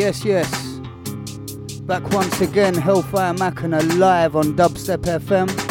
Yes, yes. Back once again, Hellfire Machina live on Dubstep FM.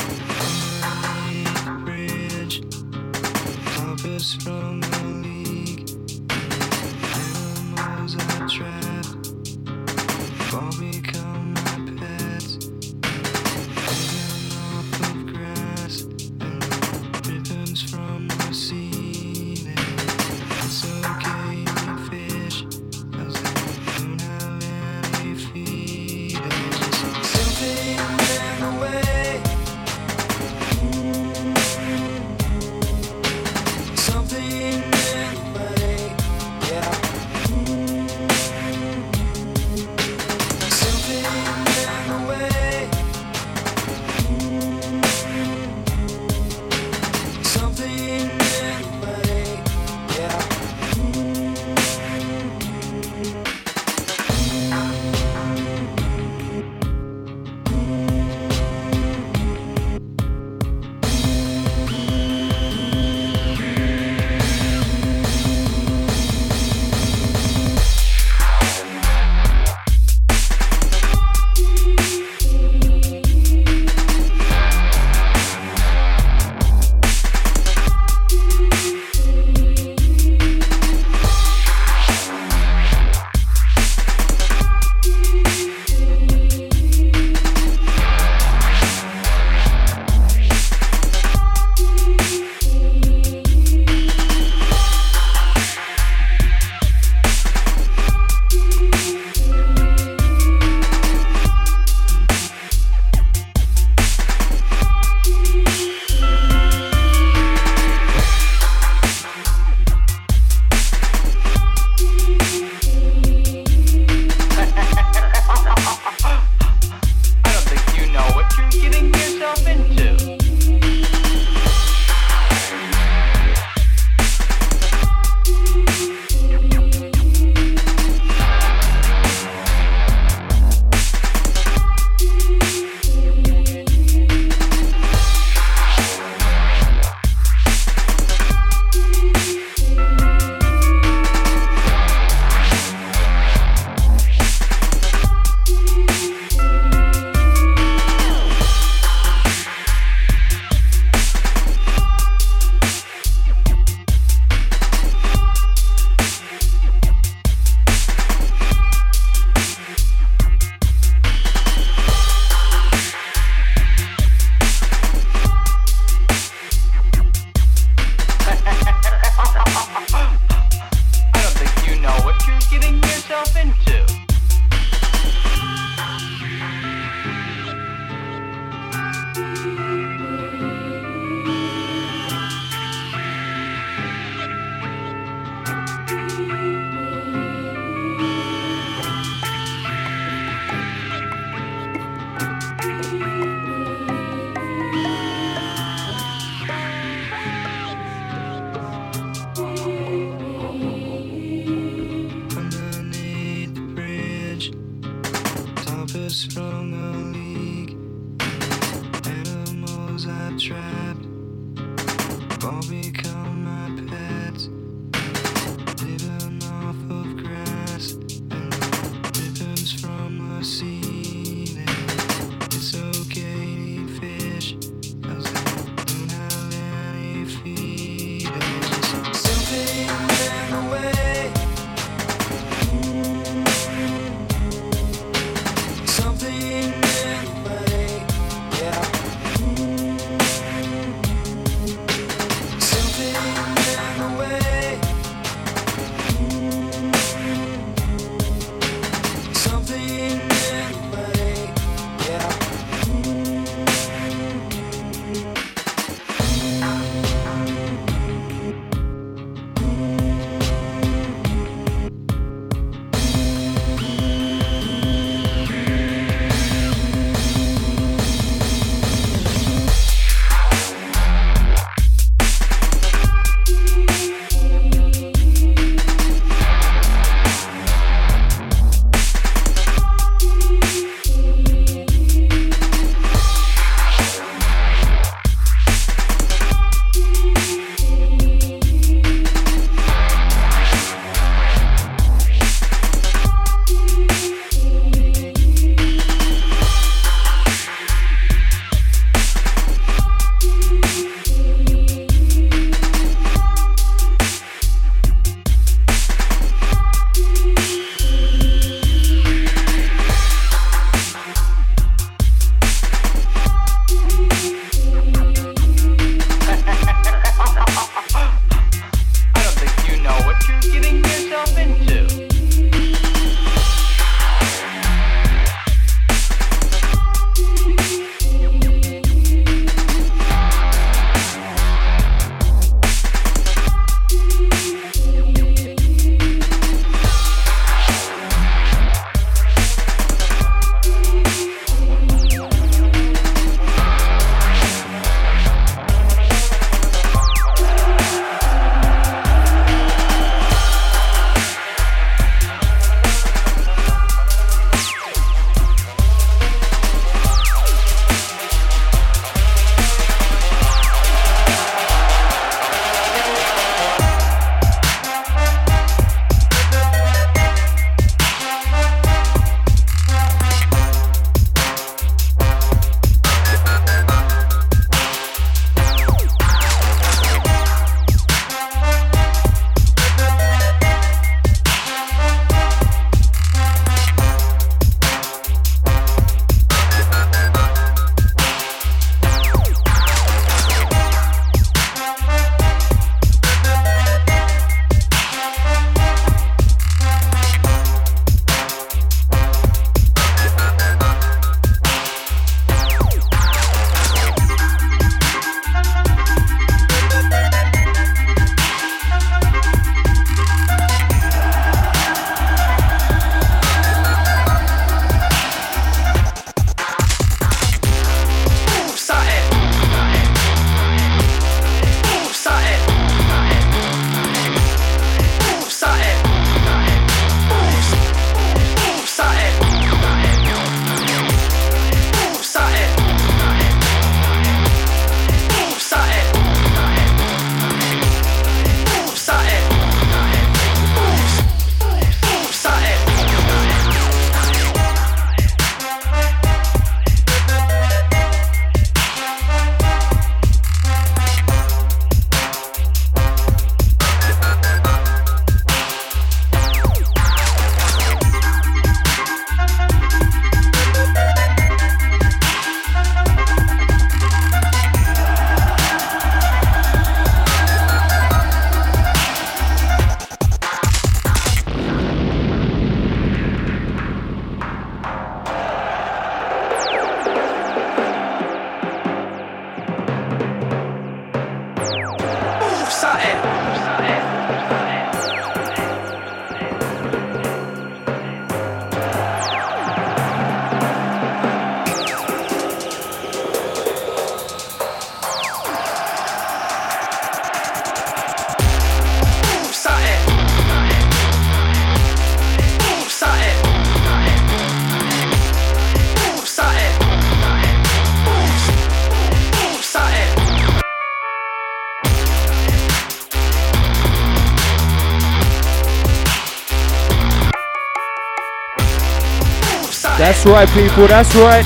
That's right, people, that's right.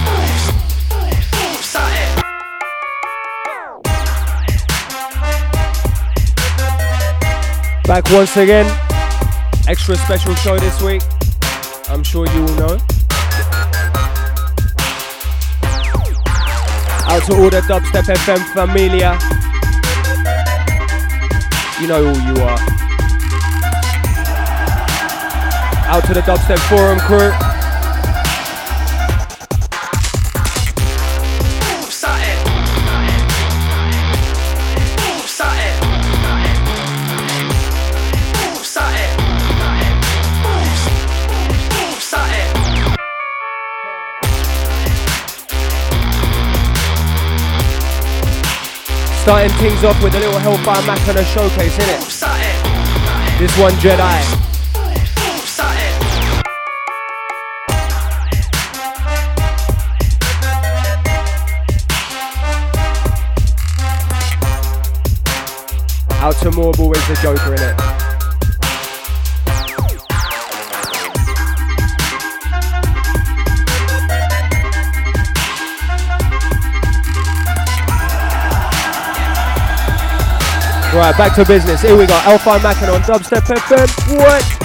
Back once again. Extra special show this week. I'm sure you all know. Out to all the Dubstep FM familia. You know who you are. Out to the Dubstep Forum crew. Starting things off with a little Hellfire Machina showcase, innit? This one Jedi. Out to Morble is the Joker in Right, back to business. Here we go. Alpha Mackin on Dubstep FM. What?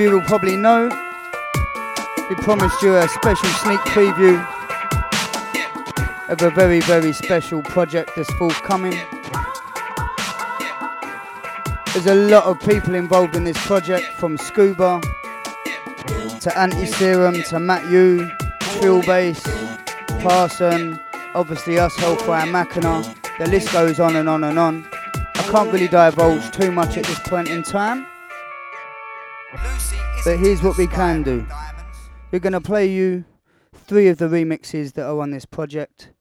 You will probably know, we promised you a special sneak preview of a very, very special project that's forthcoming. There's a lot of people involved in this project, from Scuba to Antiserum to Matt U, Trill Bass, Parson, obviously us, Hellfire, Mackinac, the list goes on and on and on. I can't really divulge too much at this point in time. But here's what we can do. We're going to play you three of the remixes that are on this project,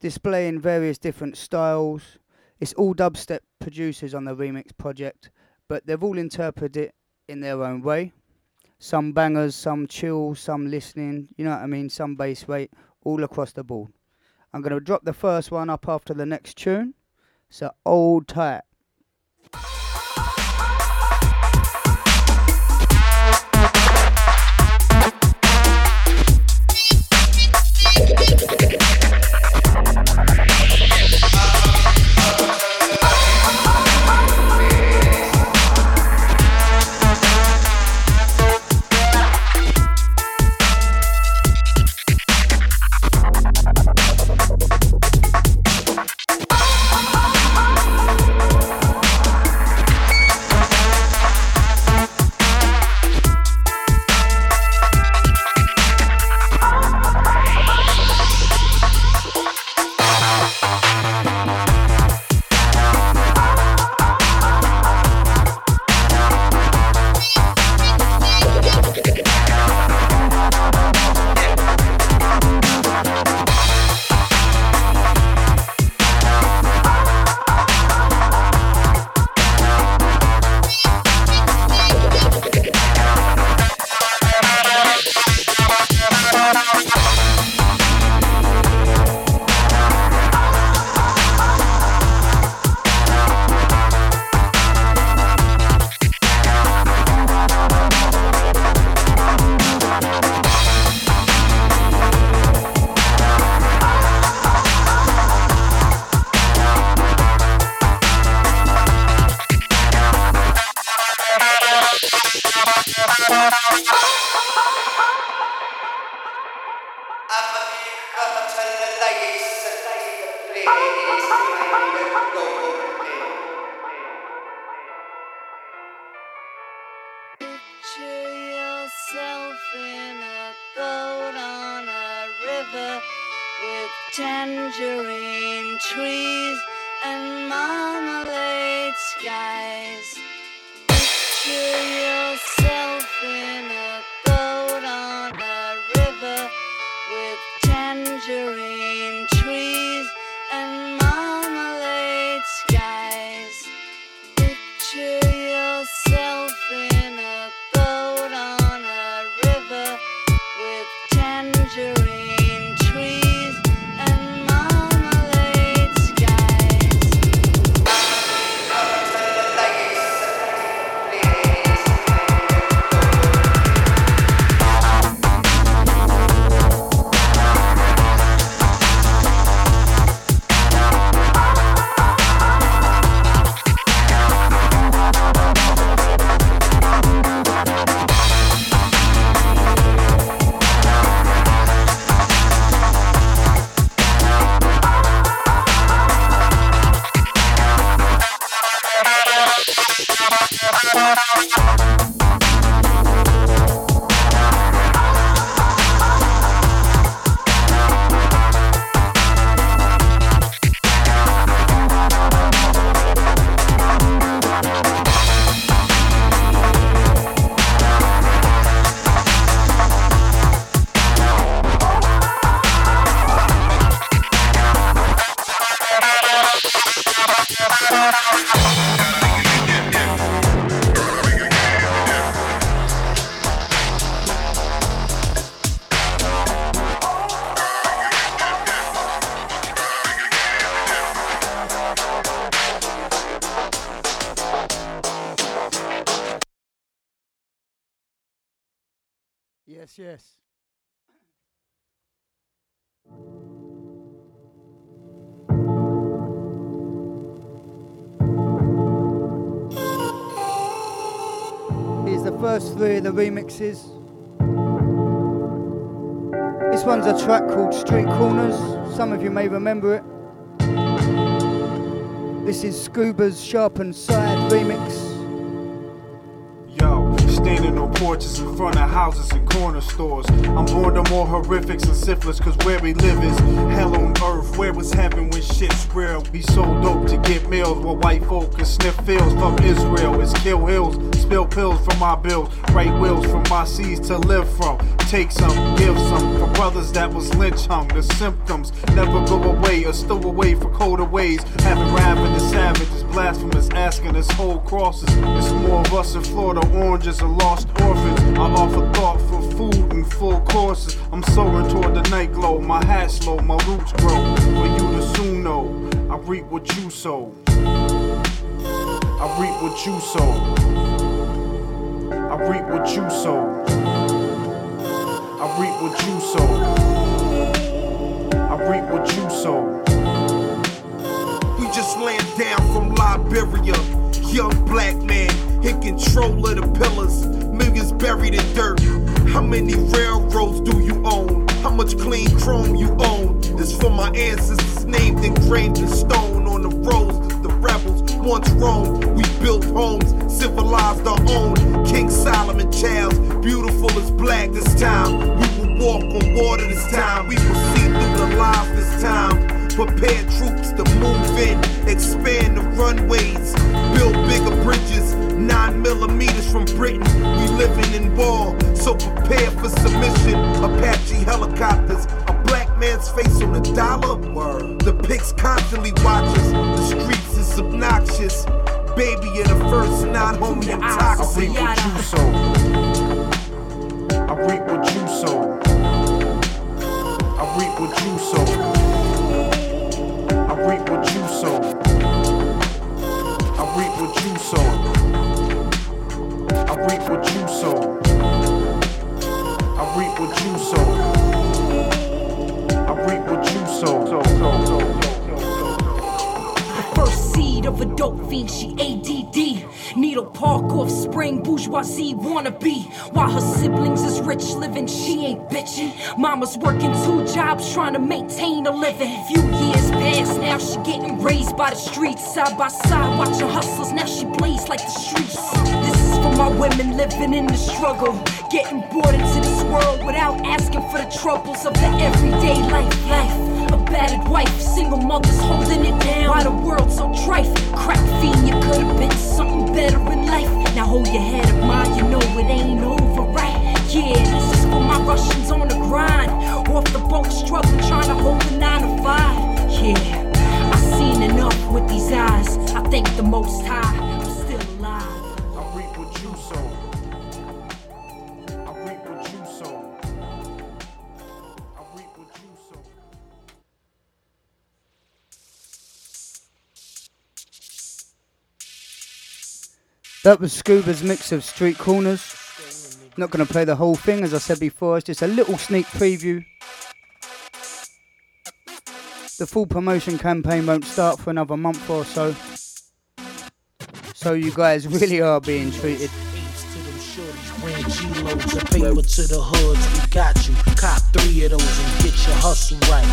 displaying various different styles. It's all dubstep producers on the remix project, but they've all interpreted it in their own way. Some bangers, some chill, some listening, you know what I mean, some bass rate, all across the board. I'm going to drop the first one up after the next tune. So old tight. Remixes. This one's a track called Street Corners. Some of you may remember it. This is Scuba's Sharpened Side remix. Yo, standing on porches in front of houses and corner stores. I'm born to more horrifics and syphilis, cause where we live is hell on earth. Where was heaven when shit's real? We so dope to get meals while white folk can sniff fields. Fuck Israel, it's kill hills. Spill pills from my bills, write wills from my seeds to live from. Take some, give some for brothers that was lynch hung. The symptoms never go away or stow away for colder ways. Having ravenous savages, blasphemous, asking us whole crosses. It's more of us in Florida, oranges and lost orphans. I offer thought for food and full courses. I'm soaring toward the night glow. My hat's low, my roots grow. For you to soon know, I reap what you sow. I reap what you sow. I reap what you sow. I reap what you sow. I reap what you sow. We just land down from Liberia, young black man in control of the pillars. Millions buried in dirt. How many railroads do you own? How much clean chrome you own? It's for my ancestors named engraved in stone on the roads once roamed. We built homes, civilized our own. King Solomon Charles, beautiful as black this time. We will walk on water this time. We will see through the lies this time. Prepare troops to move in, expand the runways, build bigger bridges, nine millimeters from Britain. We living in war, so prepare for submission. Apache helicopters, a black man's face on a dollar. Word. The pigs constantly watch us. The streets is obnoxious. Baby, you're the first not homie I'm toxic. I reap what you sow. I reap what you sow. I reap what you sow reap what you sow. I reap what you sow. I reap what you sow. I reap what you sow. I reap what you sow. Seed of a dope fiend, she ADD. Needle Park off spring, bourgeoisie wannabe. While her siblings is rich living, she ain't bitching. Mama's working two jobs trying to maintain a living. Few years past, now she getting raised by the streets. Side by side, watching hustlers, now she blaze like the streets. This is for my women living in the struggle. Getting brought into this world without asking for the troubles of the everyday life. Life. Battered wife, single mothers holding it down. Why the world so trifling? Crack fiend, you could have been something better in life. Now hold your head up, mind, you know it ain't over, right? Yeah, this is for my Russians on the grind. Off the boat, struggling, trying to hold the nine to five. Yeah, I've seen enough with these eyes. I thank the most high. That was Scuba's mix of street corners. Not going to play the whole thing, as I said before, it's just a little sneak preview. The full promotion campaign won't start for another month or so. So you guys really are being treated. G-loads of paper to the hoods, we got you. Cop three of those and get your hustle right.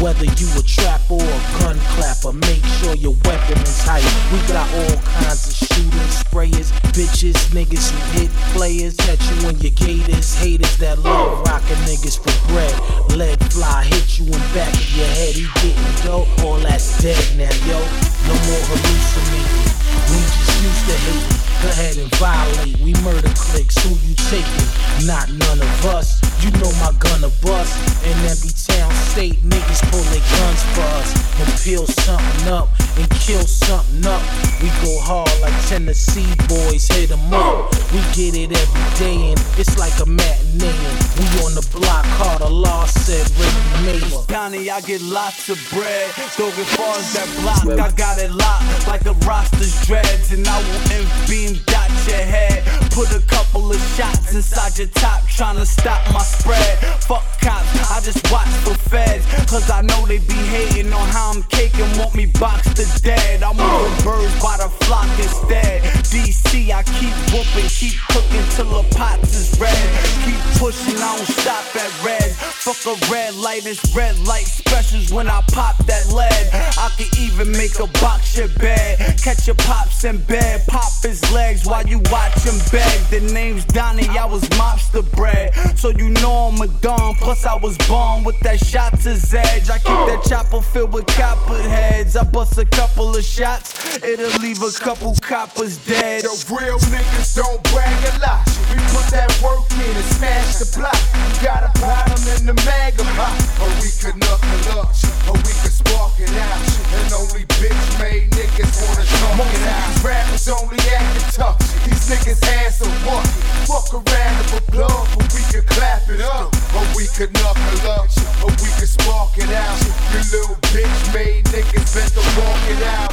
Whether you a trap or a gun clapper, make sure your weapon is tight. We got all kinds of shooters, sprayers, bitches, niggas who hit players. Catch you in your gators, haters that love rockin' niggas for bread. Lead fly hit you in back of your head, he getting dope. All that's dead now, yo. No more hallucinating. We just used to hate. Go ahead and violate. We murder clicks. Who you taking? Not none of us. You know my gun a bust. In every town, state, niggas pull their guns for us. And peel something up and kill something up. We go hard like Tennessee boys, hit them up. We get it every day and it's like a matinee. We on the block, hard a law said, Ricky Mayer. Donnie, I get lots of bread. Don't get far as that block, I got it locked like a roster's dreads. And I will beam dot your head. Put a couple of shots inside your top, trying to stop my spread. Fuck cops, I just watch for feds. Cause I know they be hating on how I'm caking, want me boxed to dead. I'm moving birds by the flock instead. DC, I keep whooping, keep cooking till the pots is red. Keep pushing, I don't stop at red. Fuck a red light, it's red light specials when I pop that lead. I can even make a box your bed. Catch your pops in bed, pop his legs while you watch him beg. The name's Donnie, I was mobster bred. So you know I'm a Don, plus I was born with that shot to edge. I keep that chopper filled with copper heads. I bust a couple of shots, it'll leave a couple coppers dead. The real niggas don't brag a lot. We put that work in and smash the block. We got a problem in the mega pot. Or we could knuckle up, or we could spark it out. And only bitch made niggas wanna Most it out. These rappers only acting tough. These niggas hands are walking. Fuck around if a blood, but we could clap it up. Or we could knuckle up, or we could spark it out. You little bitch made niggas better walk it out.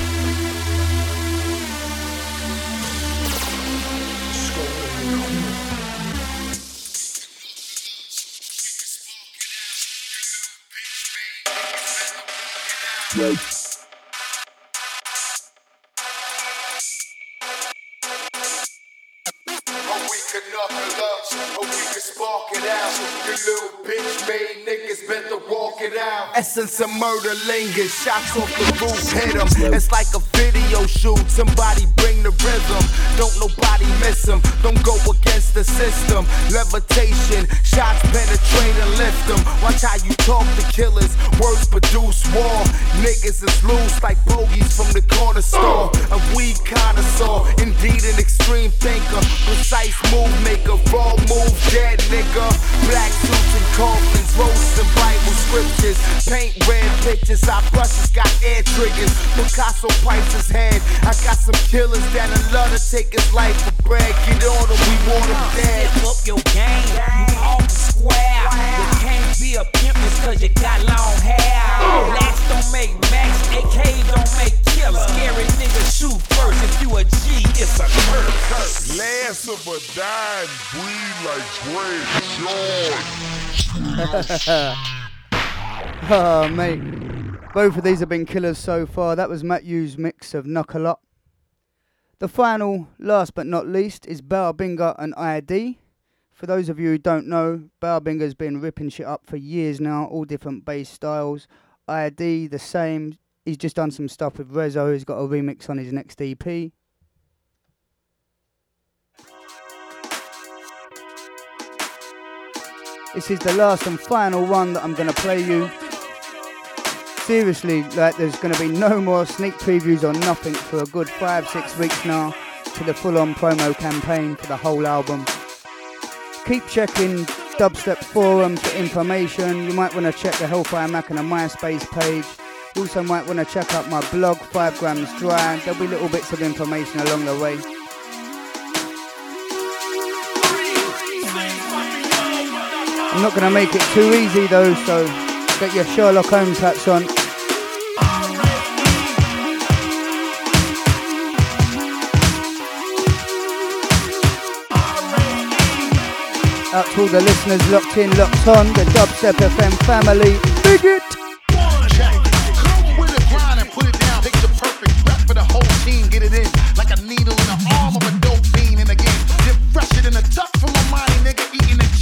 Right. up and up. Essence of murder lingers, shots off the roof hit them. It's like a video shoot, somebody bring the rhythm. Don't nobody miss them, don't go against the system. Levitation, shots penetrate and lift them. Watch how you talk to killers, words produce war. Niggas is loose like bogeys from the corner store. A weed connoisseur, indeed an extreme thinker. Precise move maker, raw move, dead nigga. Black suits and coffins, roasting Bible scriptures. Paint red pictures, our brushes got air triggers. Picasso pipes his head. I got some killers that love to take his life for bread. Get on them, we want them dead. Step up your game, you off the square. You can't be a pimp just cause you got long hair. Blacks don't make max, AK don't make killers. Scary niggas shoot first. If you a G, it's a curse. Last of a dime, breathe like Greg Sean. oh, mate. Both of these have been killers so far. That was Matt U's mix of Knuckle Up. The final, last but not least, is Bauerbinger and ID. For those of you who don't know, Bauerbinger's been ripping shit up for years now, all different bass styles. ID, the same. He's just done some stuff with Rezo. He's got a remix on his next EP. This is the last and final one that I'm going to play you. Seriously, like there's going to be no more sneak previews or nothing for a good five, six weeks now to the full-on promo campaign for the whole album. Keep checking Dubstep forums for information. You might want to check the Hellfire Mac and the MySpace page. You also might want to check out my blog, 5 Grams Dry. There'll be little bits of information along the way. I'm not going to make it too easy though, so get your Sherlock Holmes hats on. Out to all the listeners locked in, locked on, the Dubstep FM family. Big it! Needle in the arm of a dope get fresher than a duck from a nigga, eating a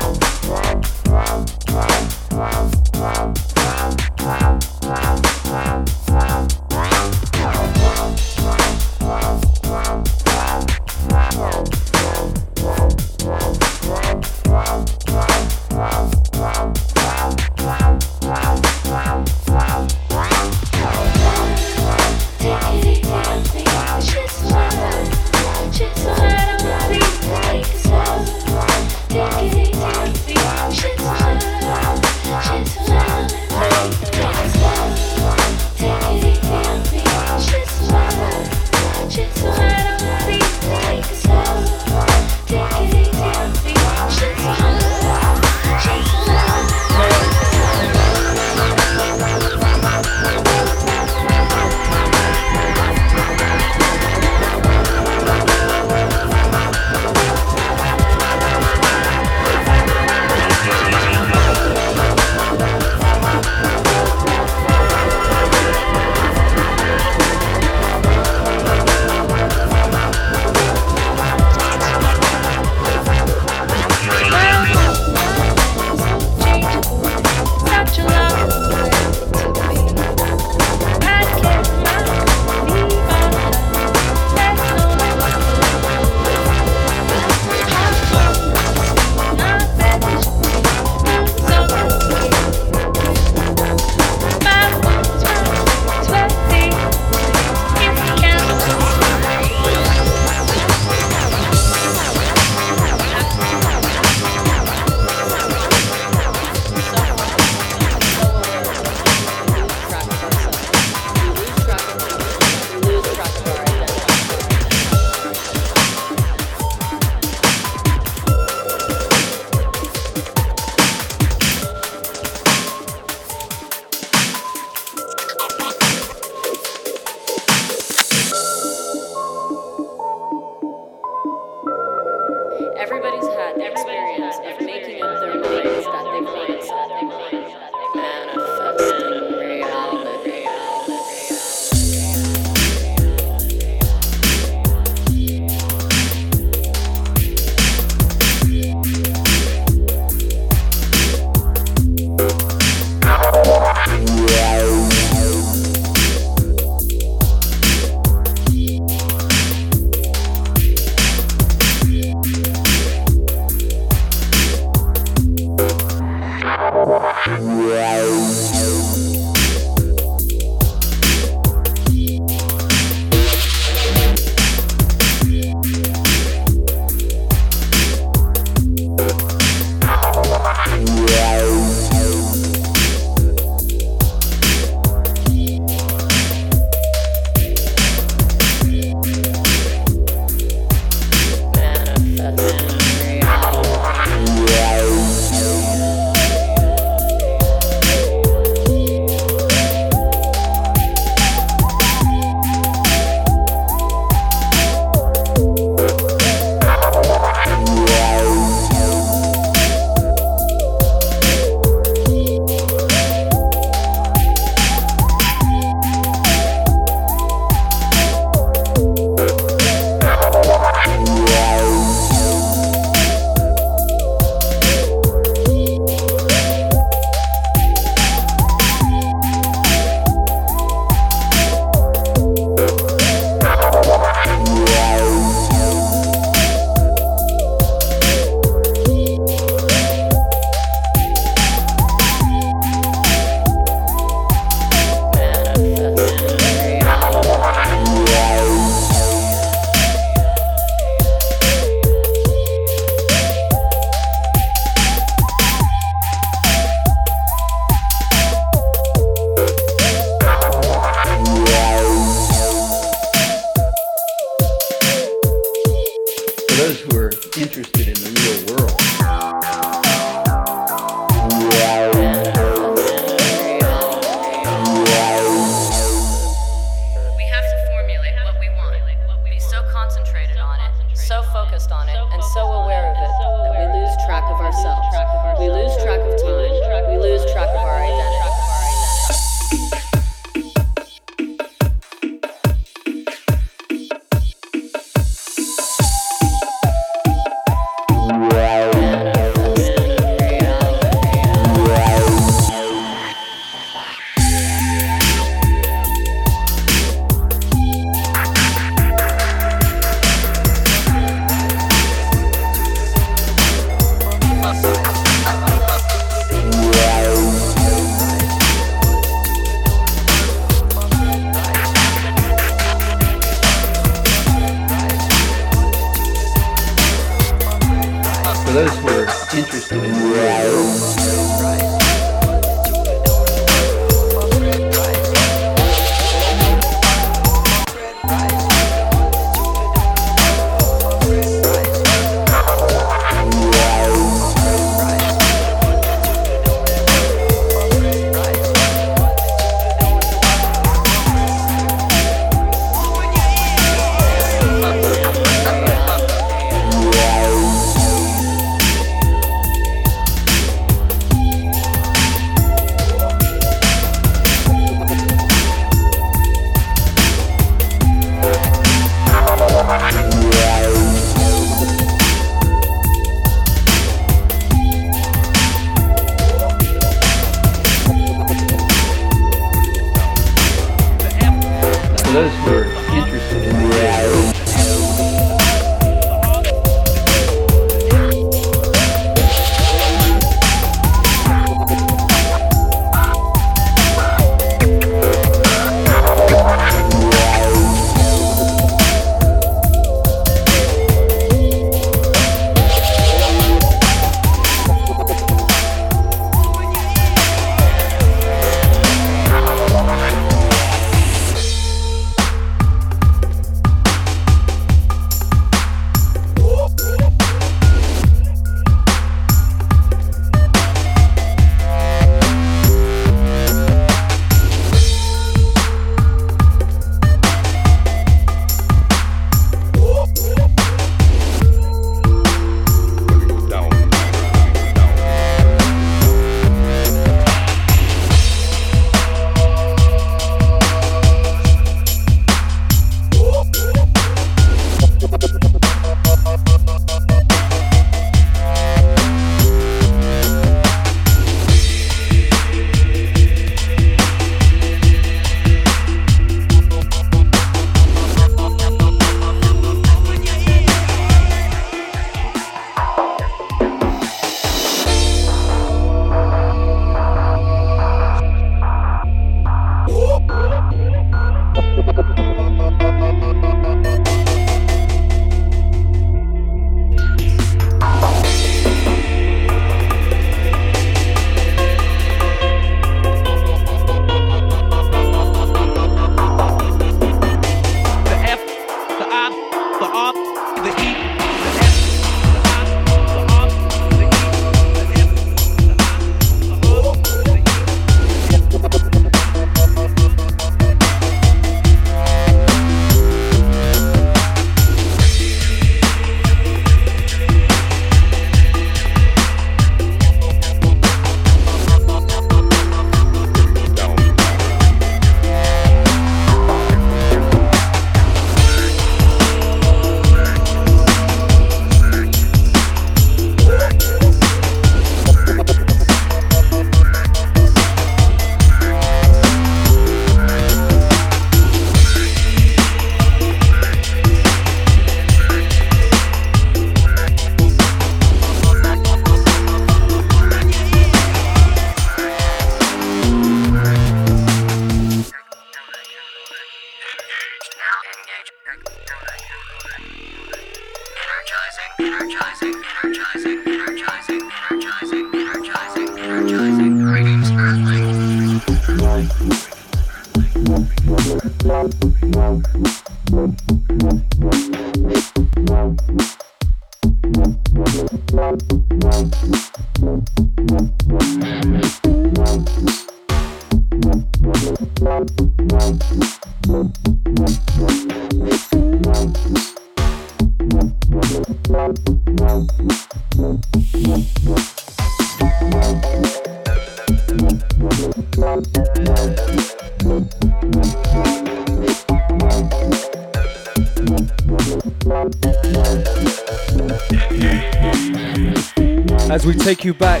take you back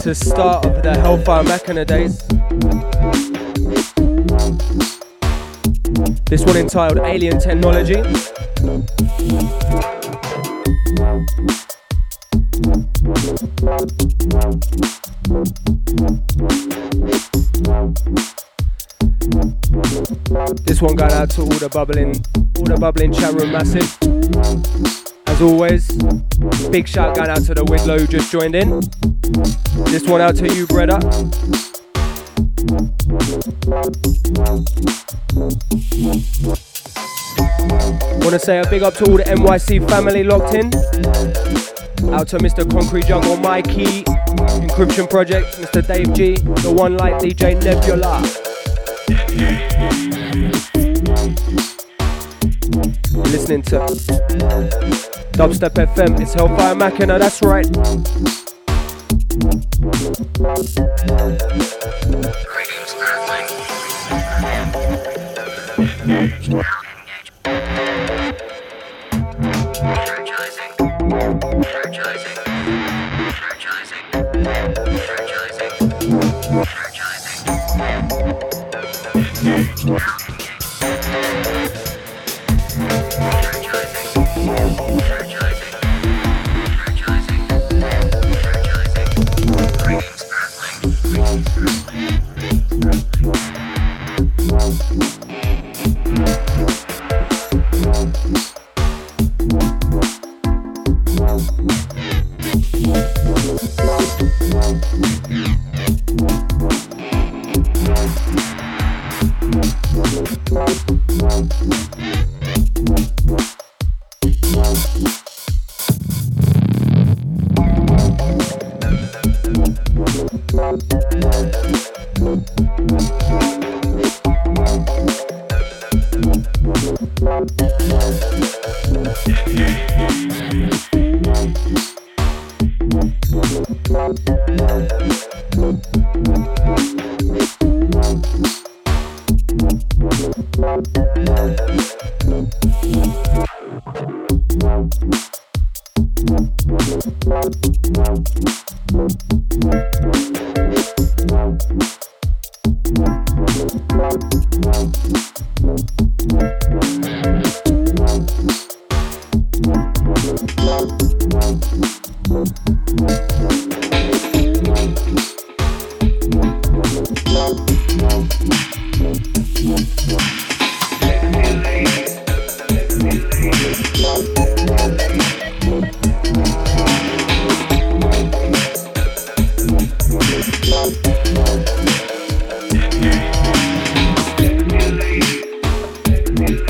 to start of the Hellfire Machina days. This one entitled Alien Technology. This one going out to all the bubbling, all the bubbling chat room massive. As As always, big shout going out to the Widlow who just joined in. This one out to you, brother. Want to say a big up to all the NYC family locked in. Out to Mr. Concrete Jungle Mikey, Encryption Project, Mr. Dave G, the one like DJ Nebula. Listening to Dubstep FM, it's Hellfire Machina, that's right.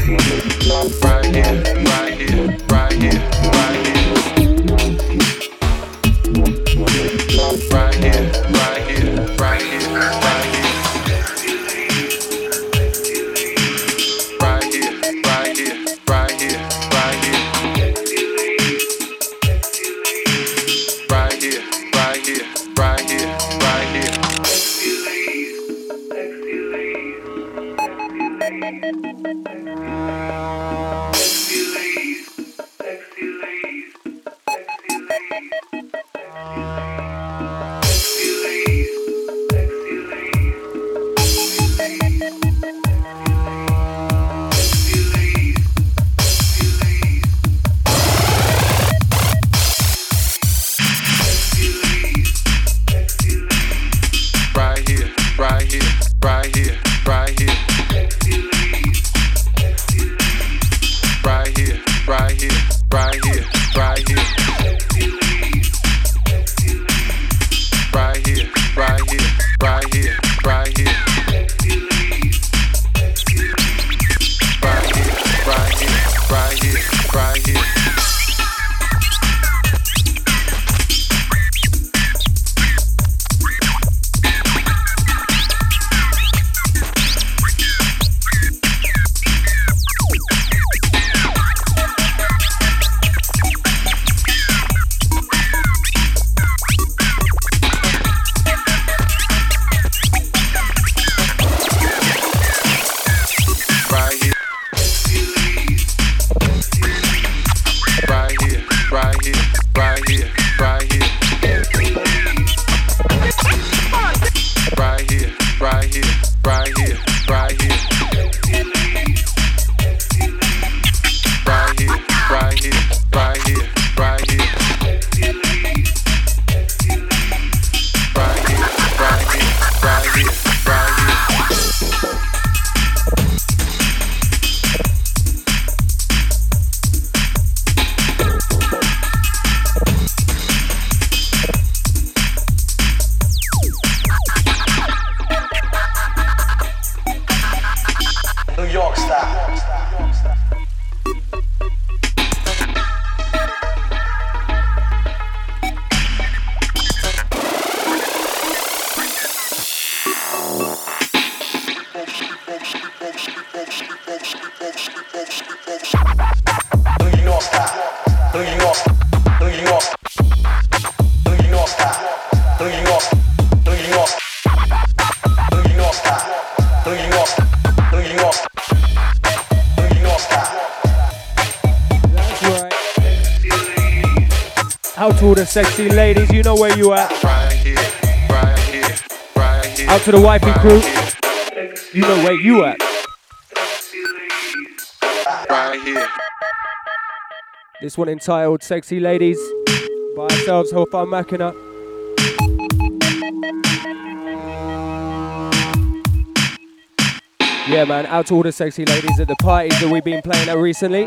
right here. To all the sexy ladies, you know where you at. Out to the wifey crew, you know where you at. Right here. This one entitled Sexy Ladies by ourselves, Hellfire Machina. Yeah, man, out to all the sexy ladies at the parties that we've been playing at recently.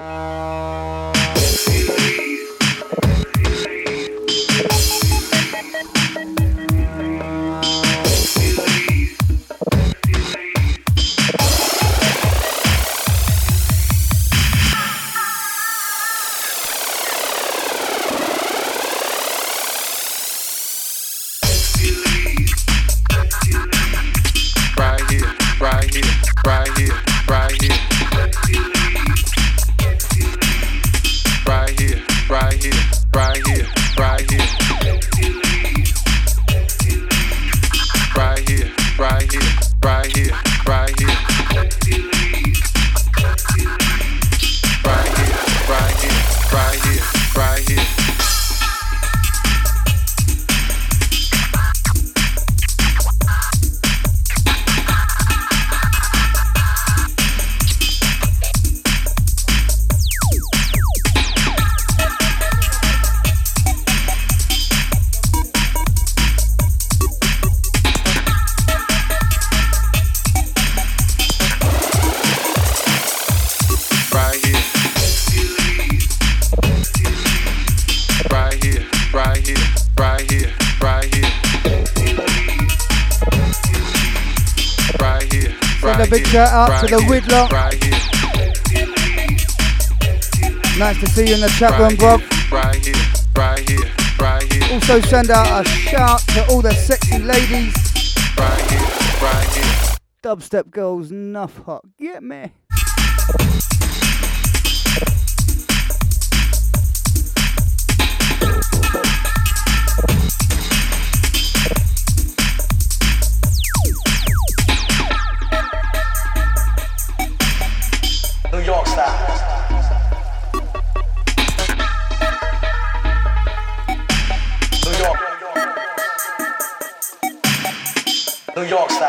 Right to the Riddler. Right Nice to see you in the chat room, bro. right Also send out a shout to all the sexy ladies. Dubstep girls, enough hot. Get me. New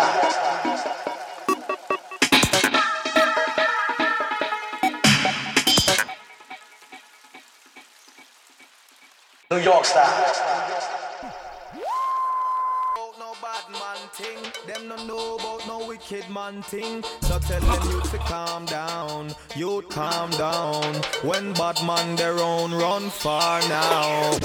York style. No bad man thing. Them no know about no wicked man thing. So tell them you to calm down. You calm down. When bad man their own run far now.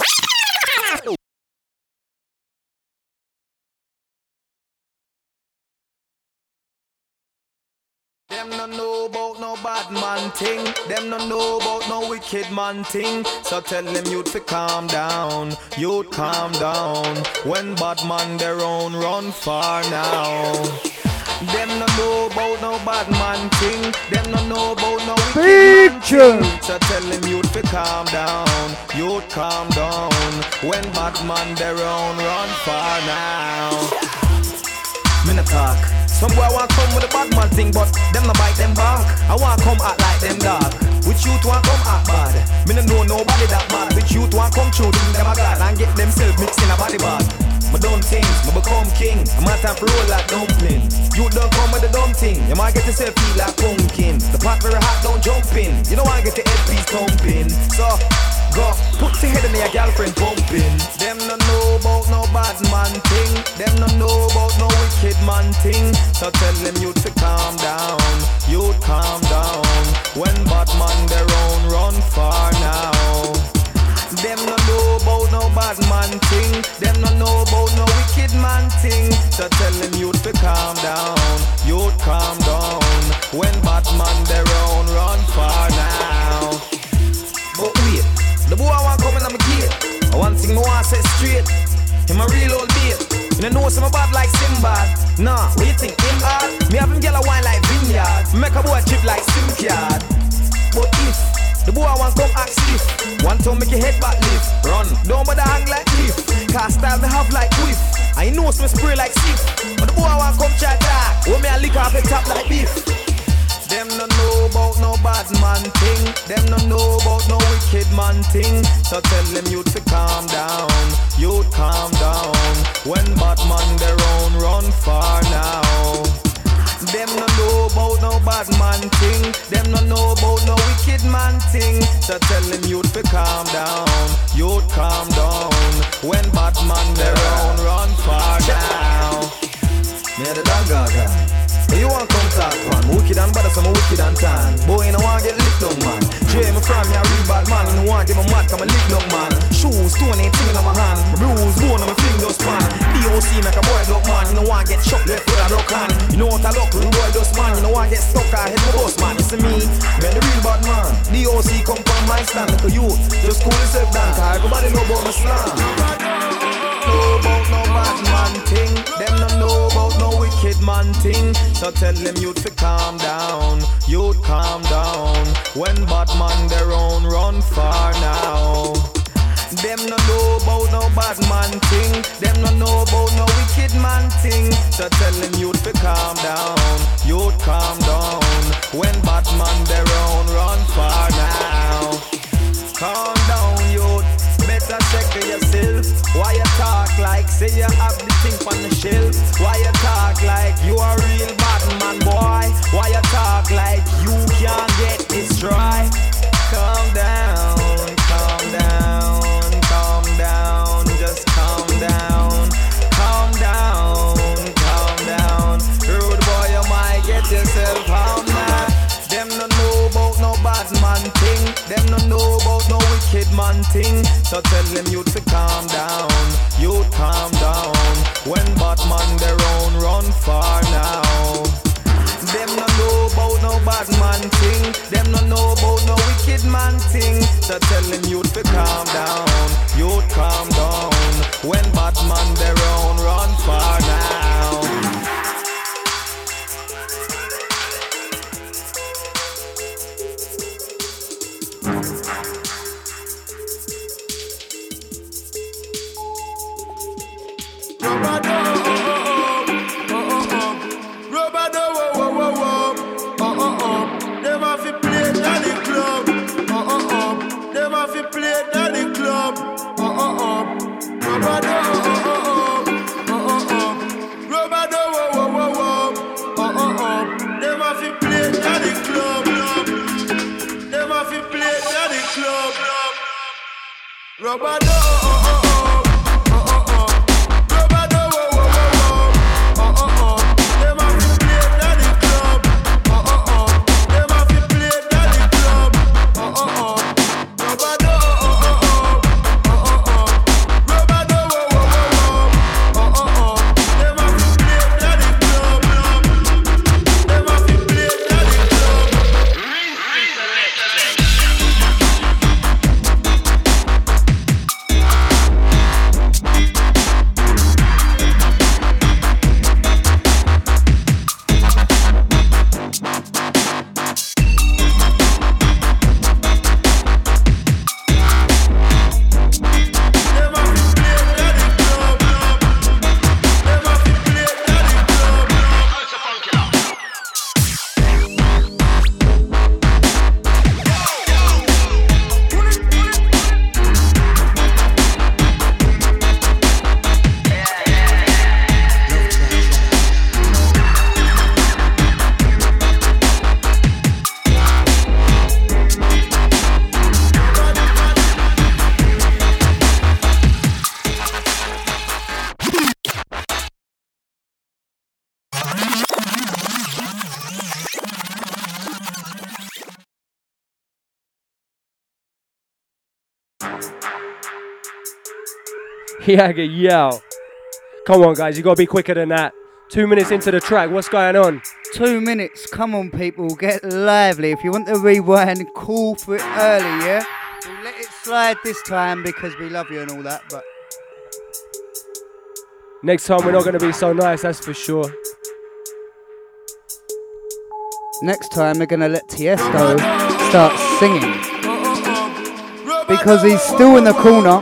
Know about no bad man thing. Them no know about no wicked man thing. So tell them you'd fi calm down. You'd calm down. When bad man their own run far now. Them no know about no bad man thing. Them no know about no wicked Big man thing. So tell them you'd fi calm down. You'd calm down. When bad man their own run far now. Me no talk. Some boy want come with a bad man thing, but them no bite them back. I want come act like them dog. Which youth want come act bad? Me no know nobody that bad. Which youth want come through them a god and get themselves mixed in a body bag. My dumb things, me become king. I'm for roll like dumpling. You don't come with the dumb thing. You might get yourself feel like pumpkin. The pot very hot, don't jump in. You want to get the headpiece thumping. So got pussy head of your girlfriend bumping. Them no know about no bad man thing. Them no know about no wicked man thing. So tell them you to calm down, you calm down. When bad man their own run far now. Them no know about no bad man thing. Them no know about no wicked man thing. So tell them you to calm down, you calm down. When bad man their own run far now. But we the boy I want coming on my gate. I want thing more I say straight. Him a real old beat. You know, know some bad like Simbad. Nah, what you think him hard? Me have him a wine like vineyard. Make a boy chip like sim card. But if the boy I want come act stiff, one time make your head back lift. Run, don't bother hang like leaf. Cause style me have like whiff. I know some spray like stiff. But the boy I want come chat dark. When me a lick off the top like beef. Them no know about no bad man thing. Them no know about no wicked man thing. So tell them youth to calm down. Youth calm down. When bad man their own run far now. Them no know about no bad man thing. Them no know about no wicked man thing. So tell them youth to calm down. Youth calm down. When bad man their own run far now. Me the. Hey, you want come talk, man? Wicked and bad, so I'm wicked and tan. Boy, you know want get licked down, man. Jay, me from me a real bad man. You know want get my mad, come a lick down, man. Shoes, stone ain't thing in my hand. Bruise, bone, a fling those man. DOC make a boy look, man. You know want get shot left with a duck hand. You know what I look, rude boy dust, man. You know want get stuck, I hit my boss, man. You see me, man, the real bad man. DOC come from my stand, look at you. Just cool yourself down, cause everybody know about my slam. Know about no bad man thing. Them no know about wicked man thing. So tell them youth to calm down. Youth calm down. When bad man their own run far now. Them no know about no bad man thing. Them no know about no wicked man thing. So tell them youth to calm down. Youth calm down. When bad man their own run far now. Calm. Better check yourself. Why you talk like say you have the thing on the shelf? Why you talk like you a real bad man, boy? Why you talk like you can't get this right? Calm down, calm down, calm down, just calm down, calm down, calm down. Rude boy, you might get yourself harmed. Them no know about no bad man thing. Them no know about no wicked man thing. So tell them youth to calm down. you calm down. When bad man their own run far now. Them no know about no bad man thing. Them no know about no wicked man thing. So tell them youth to calm down. Youth calm down. When bad man their own run far now. Jagger, yo. Come on, guys, you got to be quicker than that. Two minutes into the track, what's going on? Two minutes, come on, people, get lively. If you want the rewind, call for it early, yeah? We'll let it slide this time because we love you and all that, but. Next time, we're not going to be so nice, that's for sure. Next time, we're going to let Tiesto start singing. Because he's still in the corner.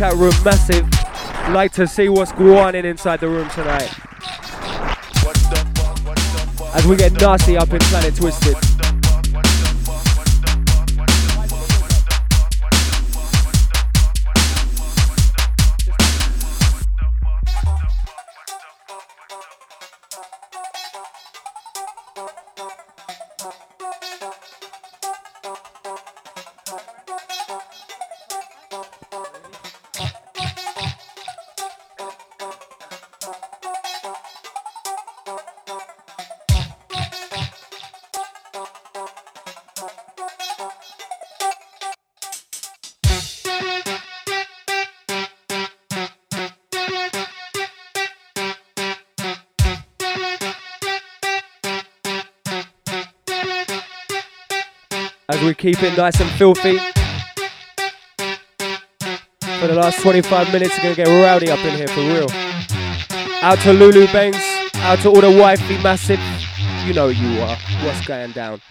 chat room, massive. Like to see what's going on inside the room tonight. As we get nasty up in Planet Twisted. Keep it nice and filthy. For the last 25 minutes, we're gonna get rowdy up in here for real. Out to Lulu Banks, out to all the wifey massive. You know you are. What's going down?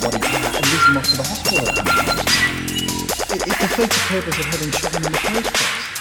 body and leading off to the hospital. It, it defeats the purpose of having children in the first place.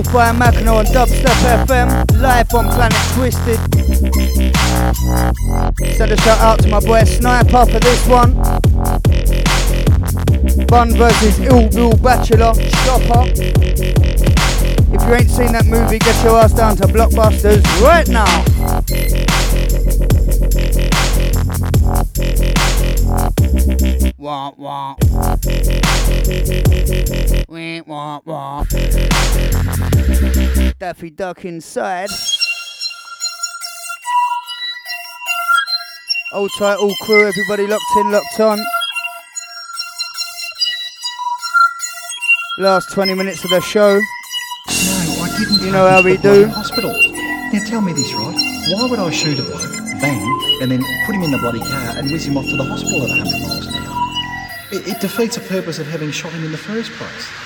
Hellfire Machina on Dubstep FM, live on Planet Twisted. Send a shout out to my boy Sniper for this one. Bun versus Illville Bachelor, Chopper. If you ain't seen that movie, get your ass down to Blockbusters right now. Wah wah Daffy Duck inside. Old tight, all crew, everybody locked in, locked on. Last 20 minutes of the show. No, I didn't. You know how we take him to the do. Hospital. Now tell me this, right? Why would I shoot a bloke, bang, and then put him in the bloody car and whiz him off to the hospital at 100 miles an hour? It, it defeats the purpose of having shot him in the first place.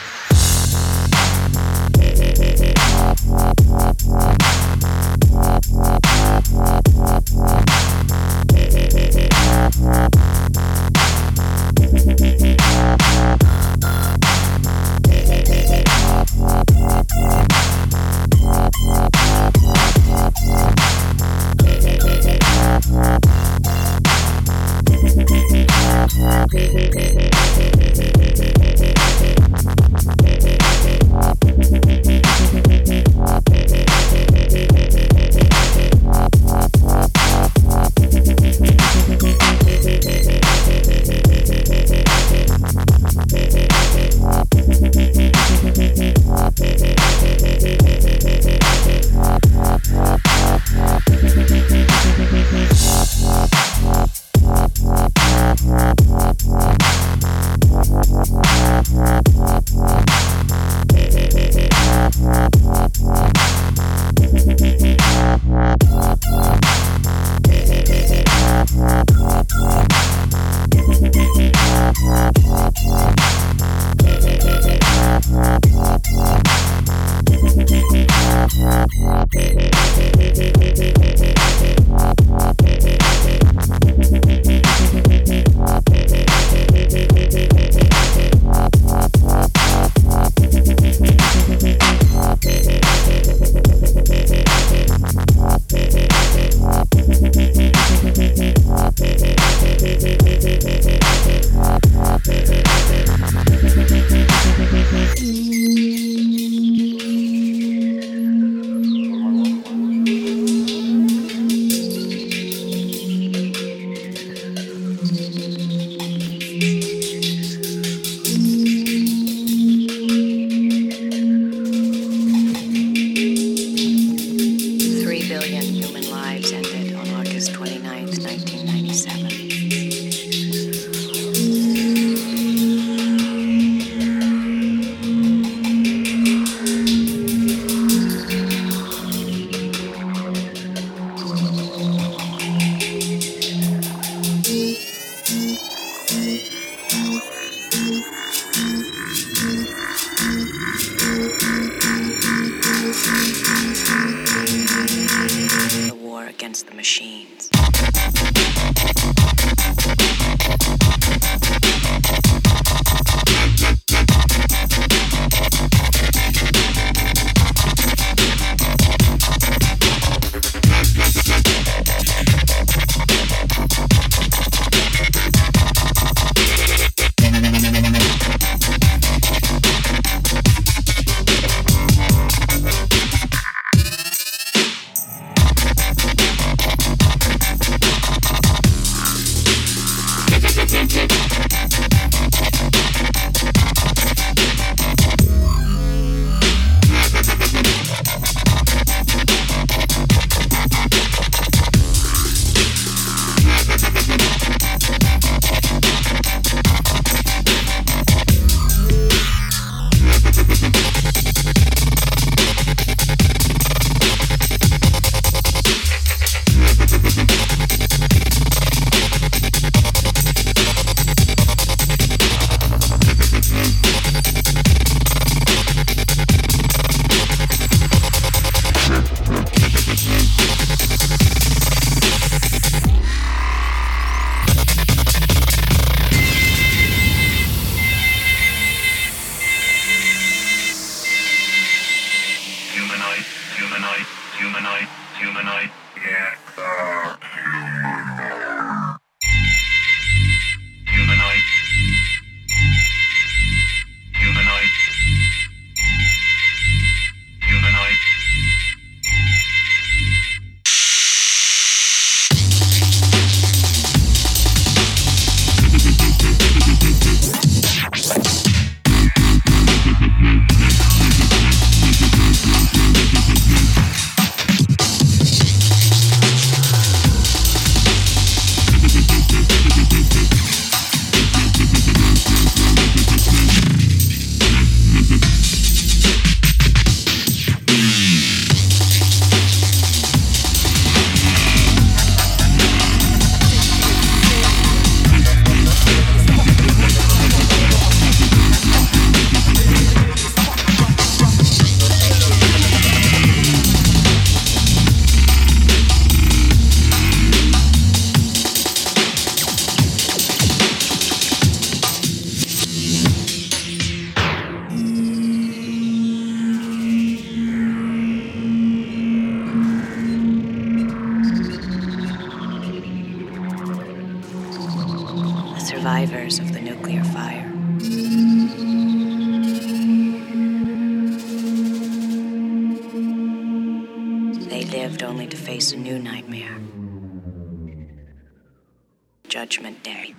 Judgment Day.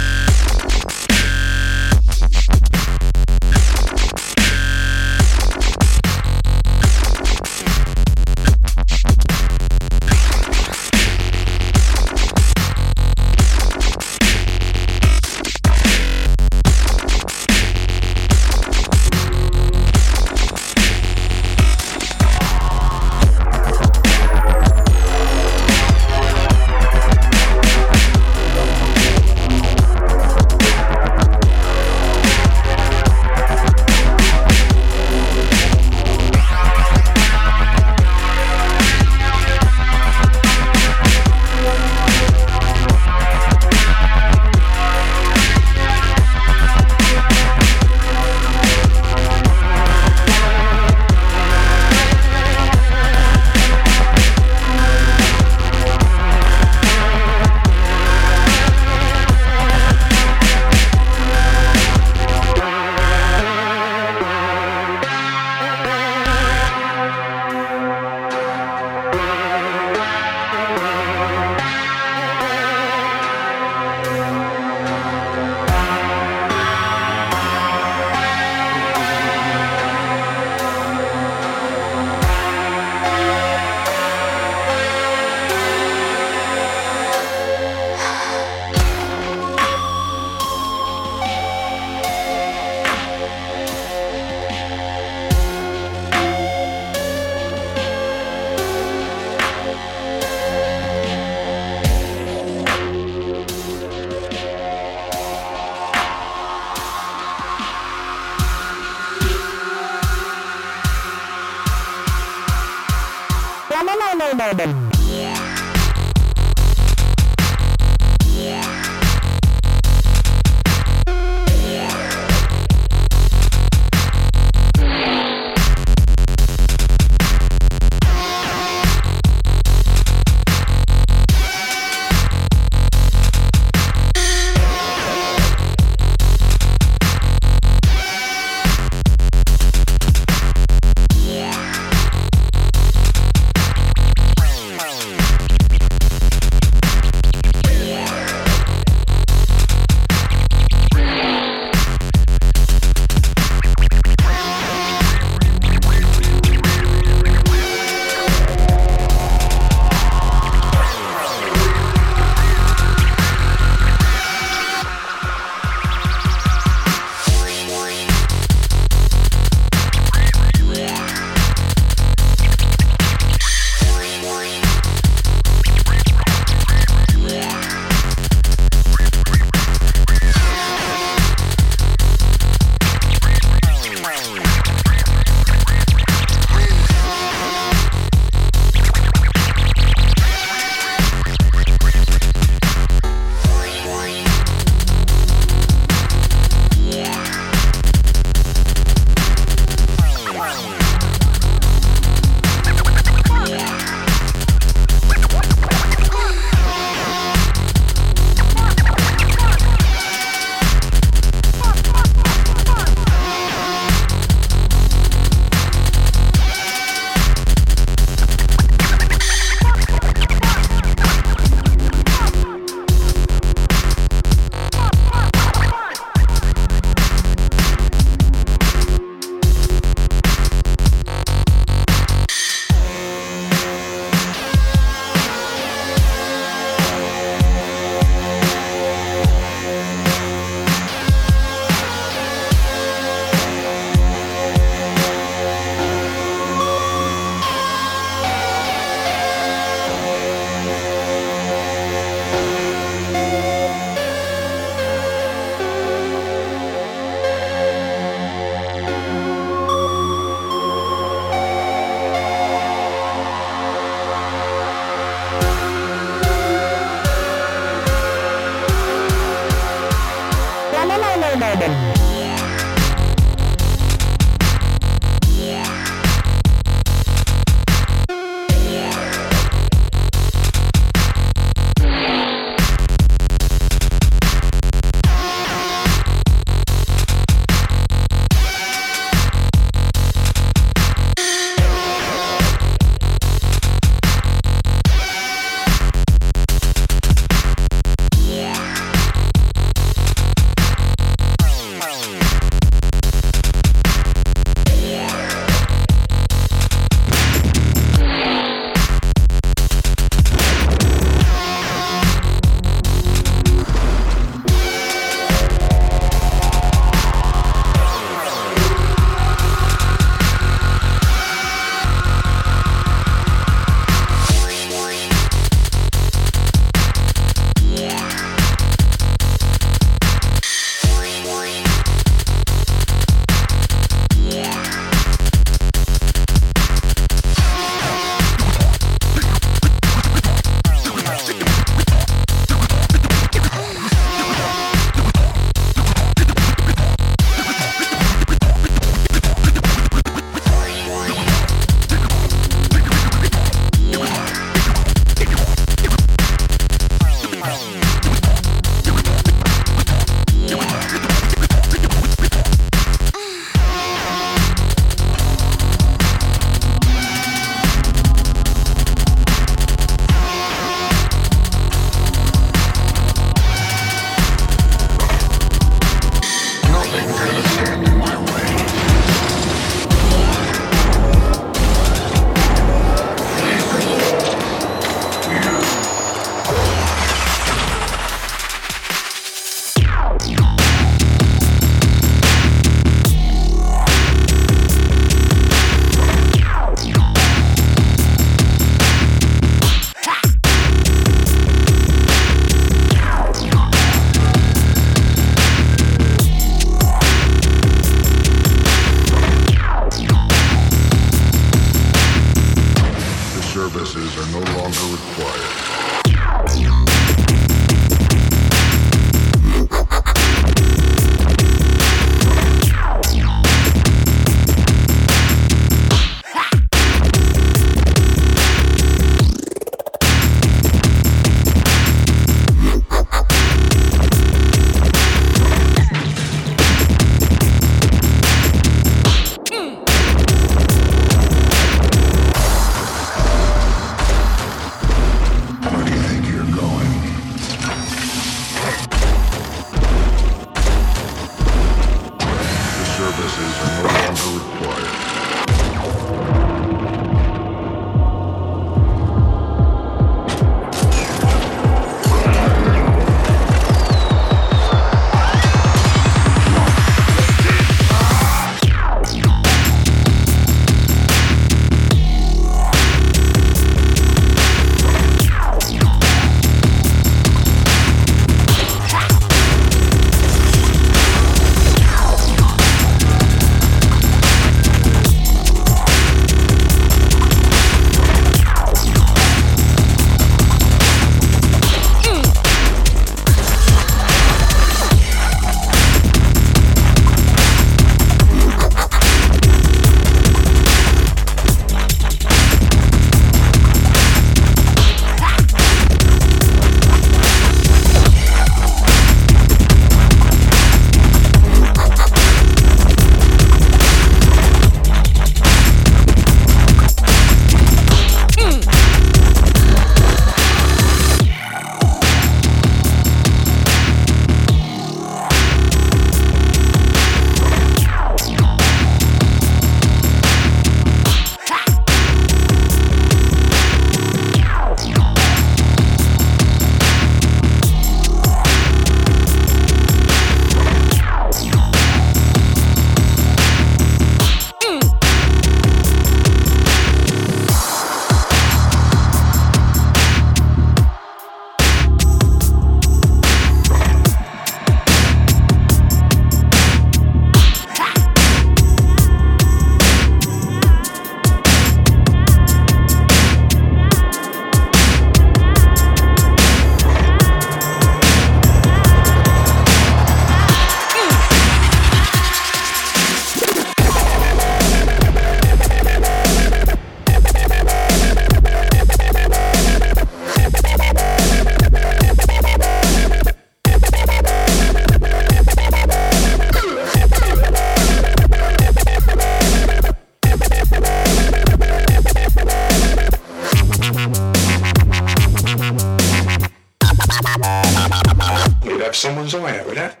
Have someone's eye out with that.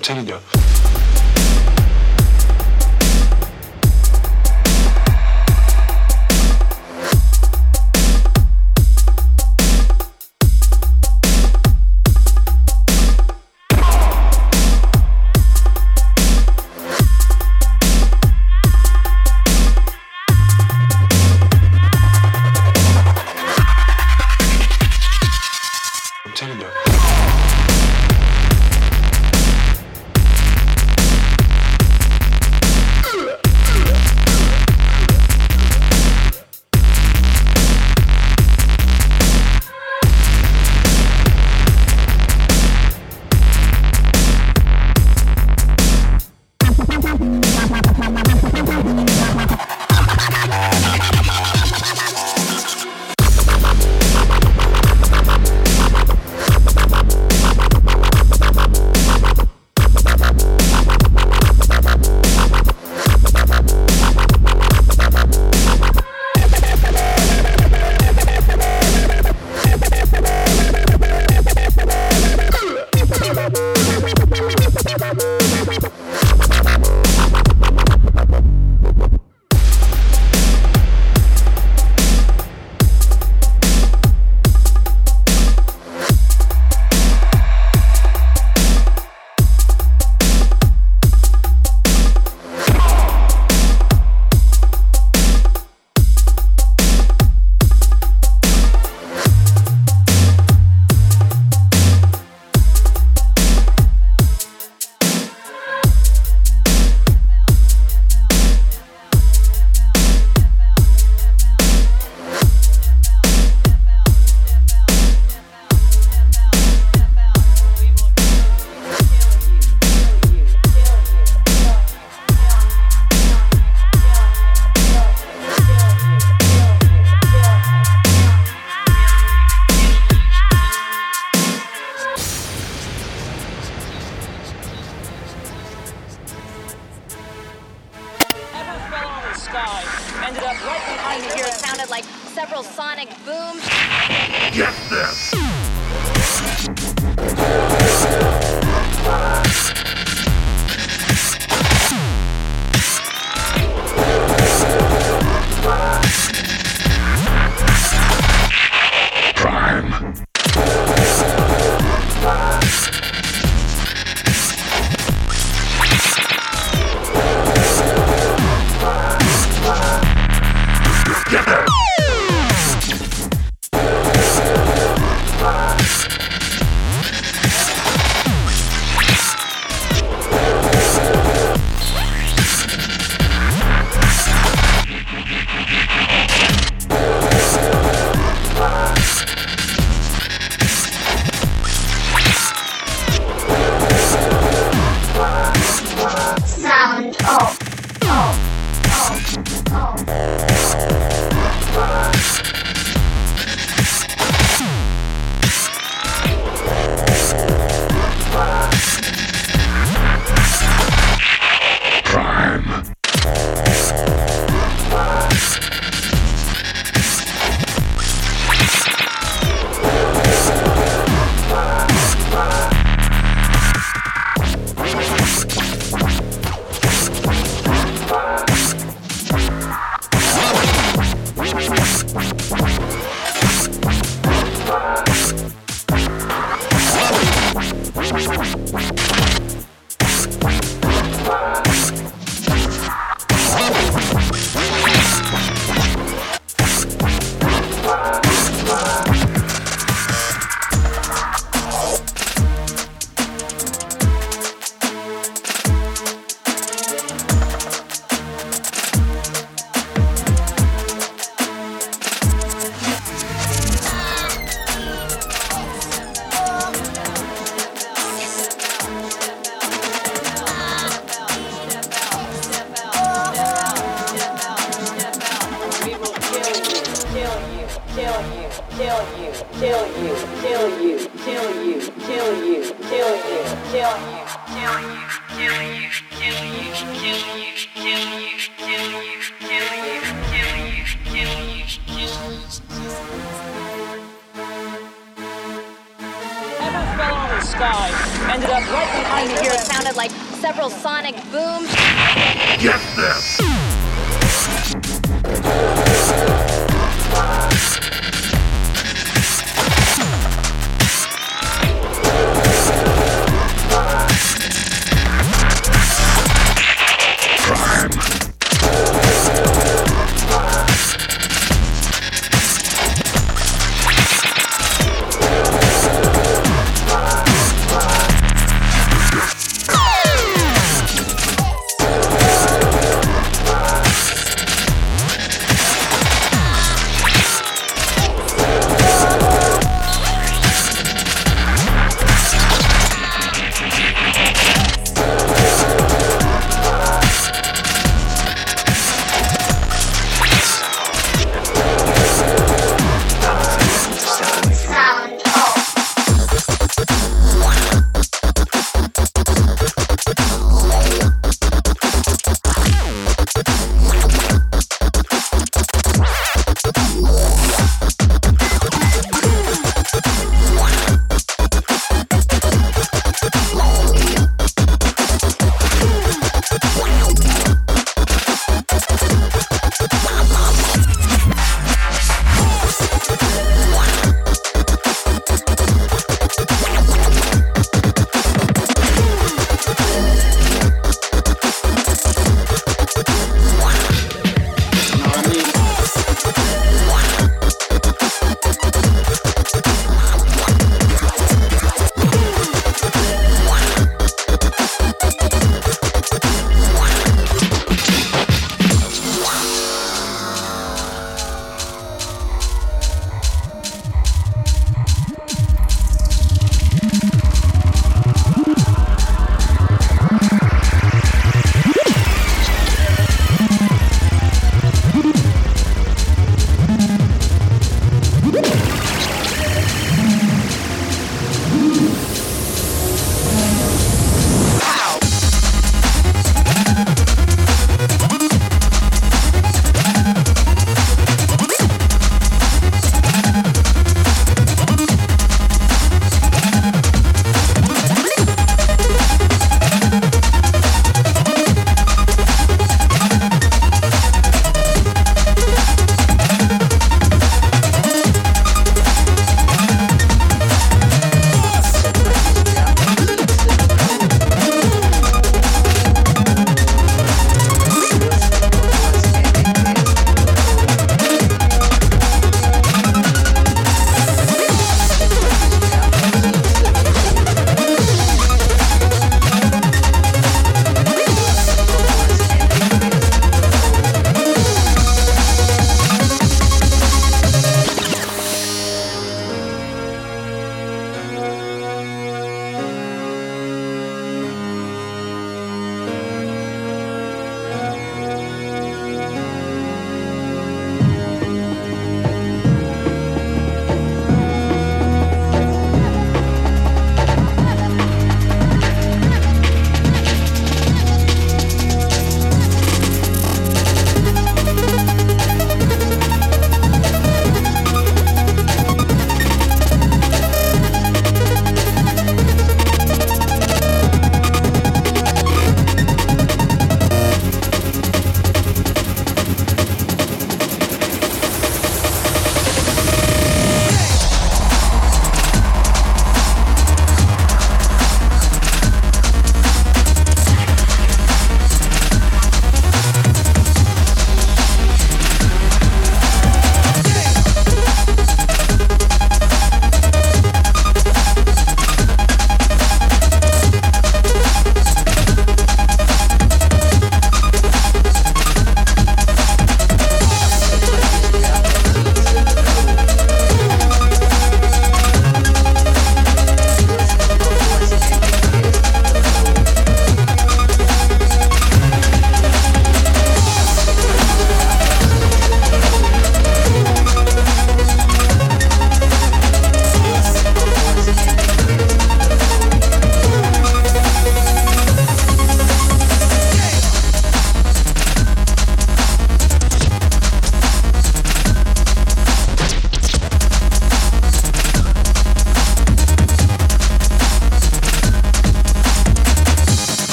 I'm telling you.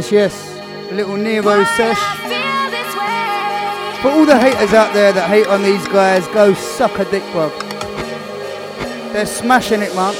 Yes, yes. A little Nero sesh. For all the haters out there that hate on these guys, go suck a dick, bro. They're smashing it, man.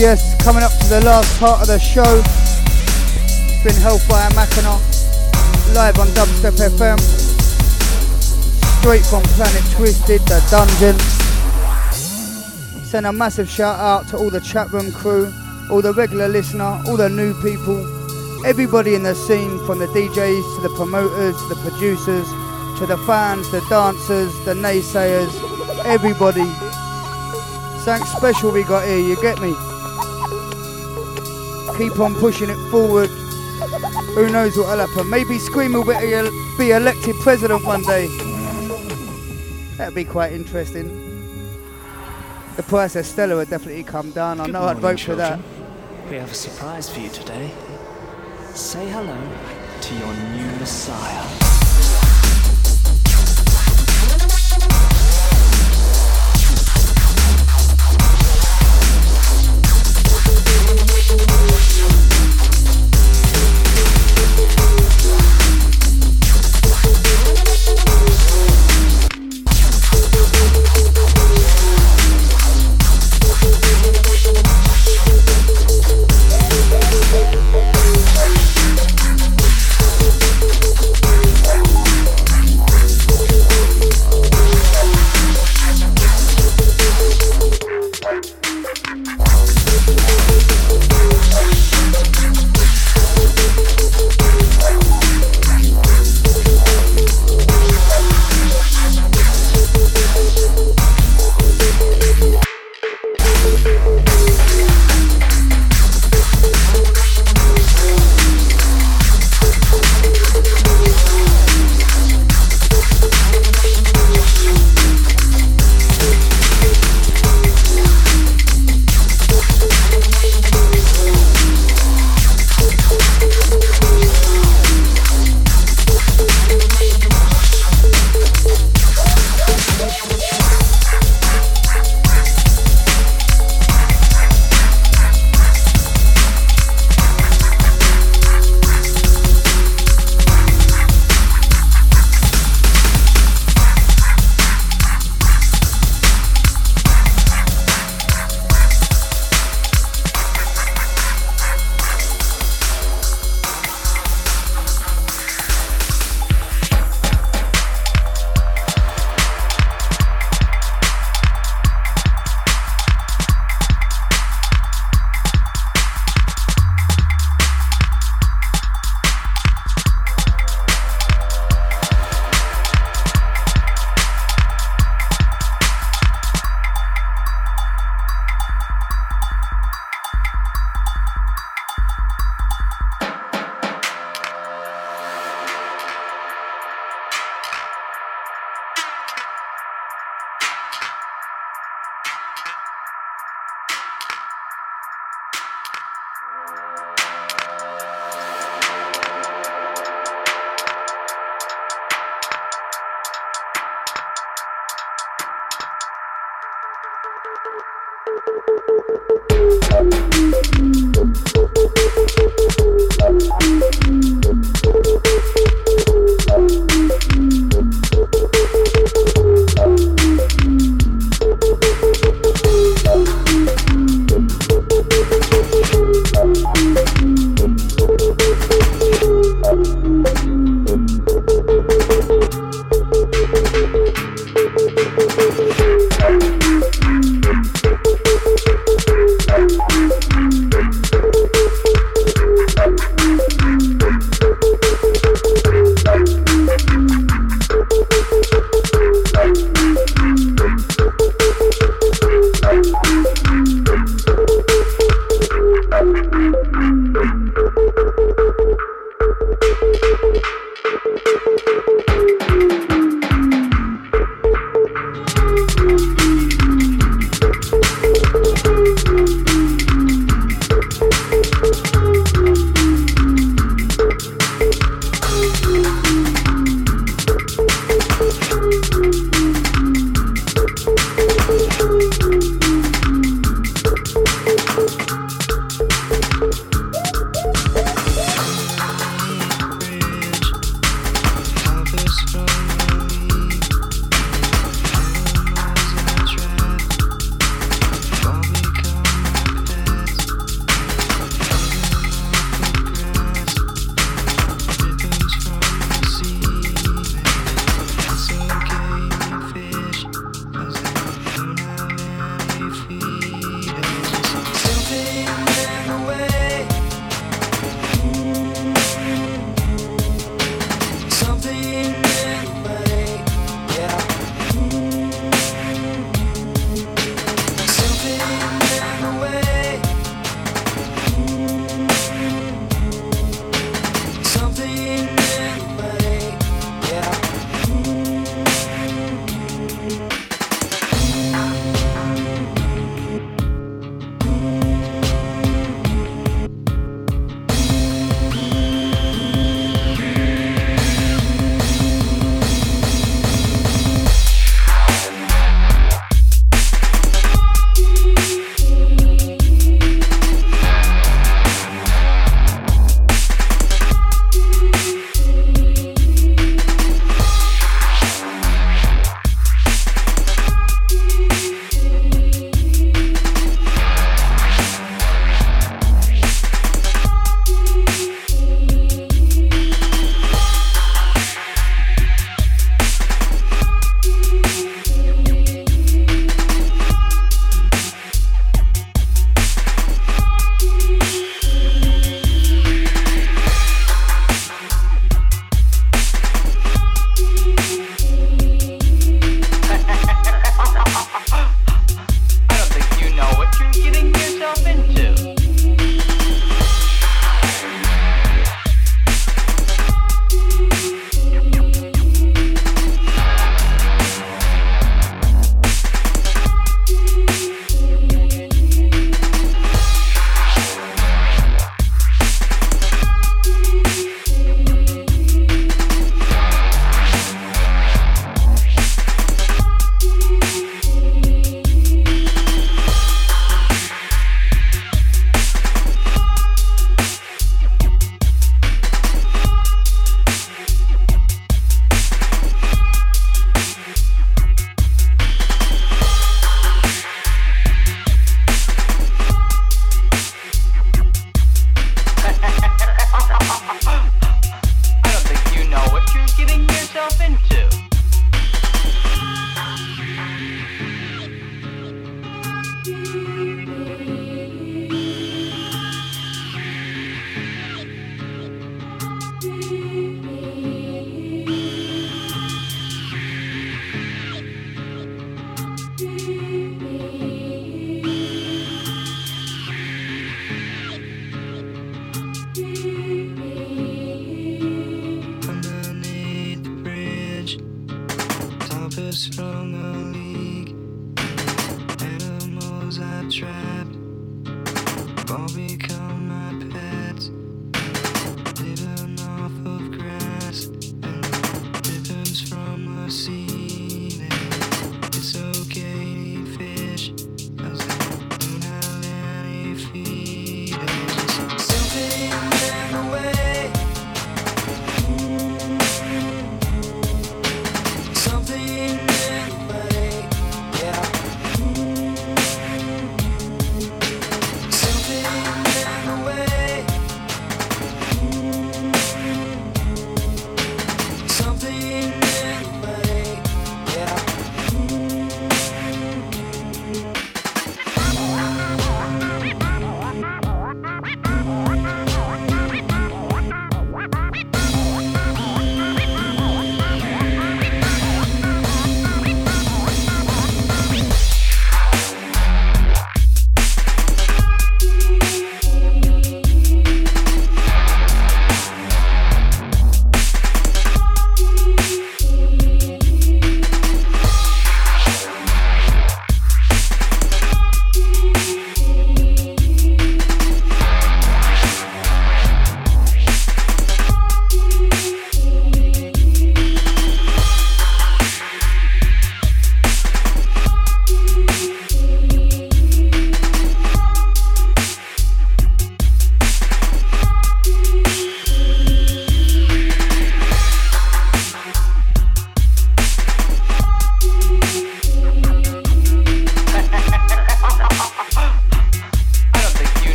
Yes, coming up to the last part of the show. It's been Hellfire Machina, live on Dubstep FM. Straight from Planet Twisted, the dungeon. Send a massive shout out to all the chat room crew, all the regular listener, all the new people, everybody in the scene, from the DJs to the promoters, the producers, to the fans, the dancers, the naysayers, everybody. Something special we got here, you get me? Keep on pushing it forward. Who knows what'll happen? Maybe Skream will be, be elected president one day. That'd be quite interesting. the price of Stella would definitely come down. I Good know I'd morning, vote for that. We have a surprise for you today. Say hello to your new messiah.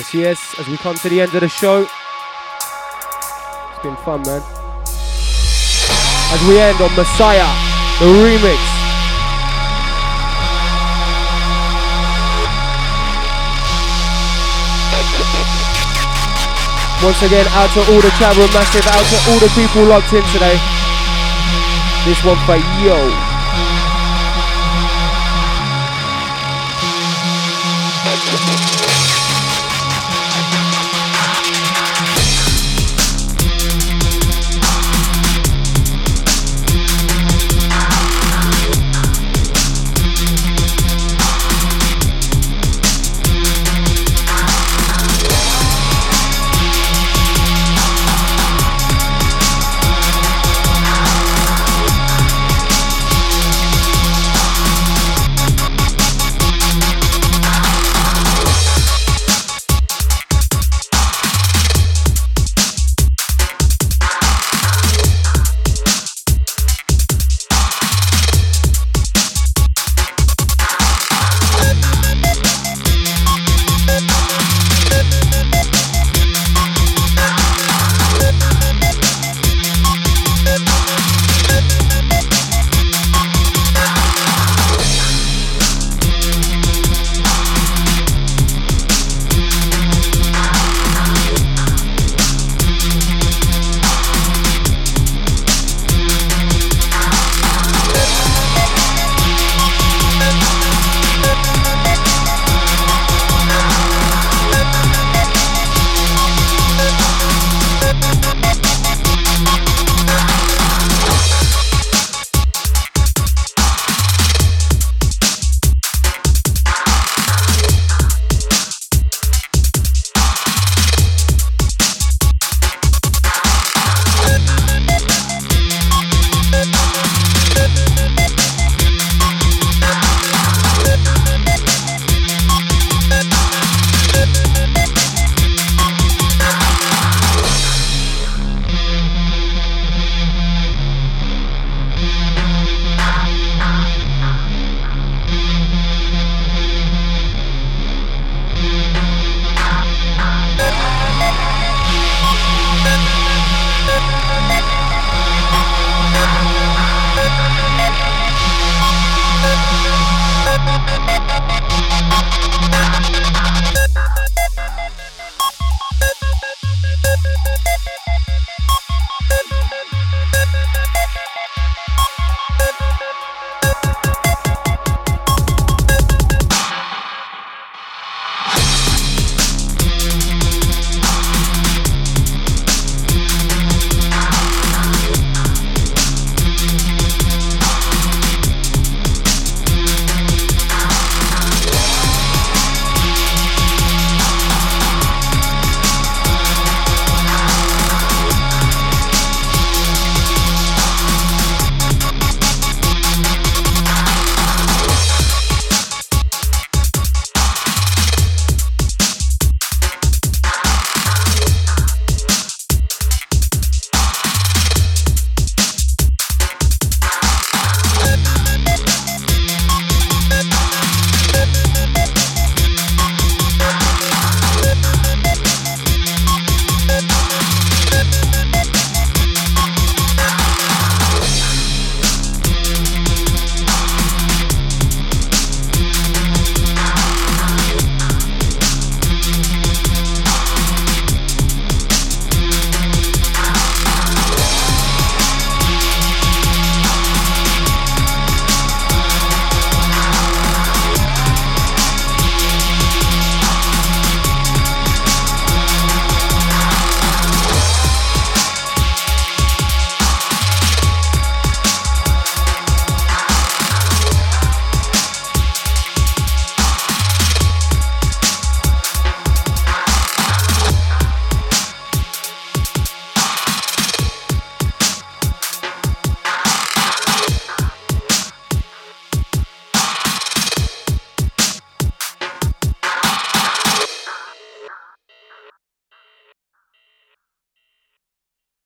Yes, yes, as we come to the end of the show. It's been fun, man. As we end on Messiah, the remix. Once again, out to all the room massive, out to all the people locked in today. This one for yo.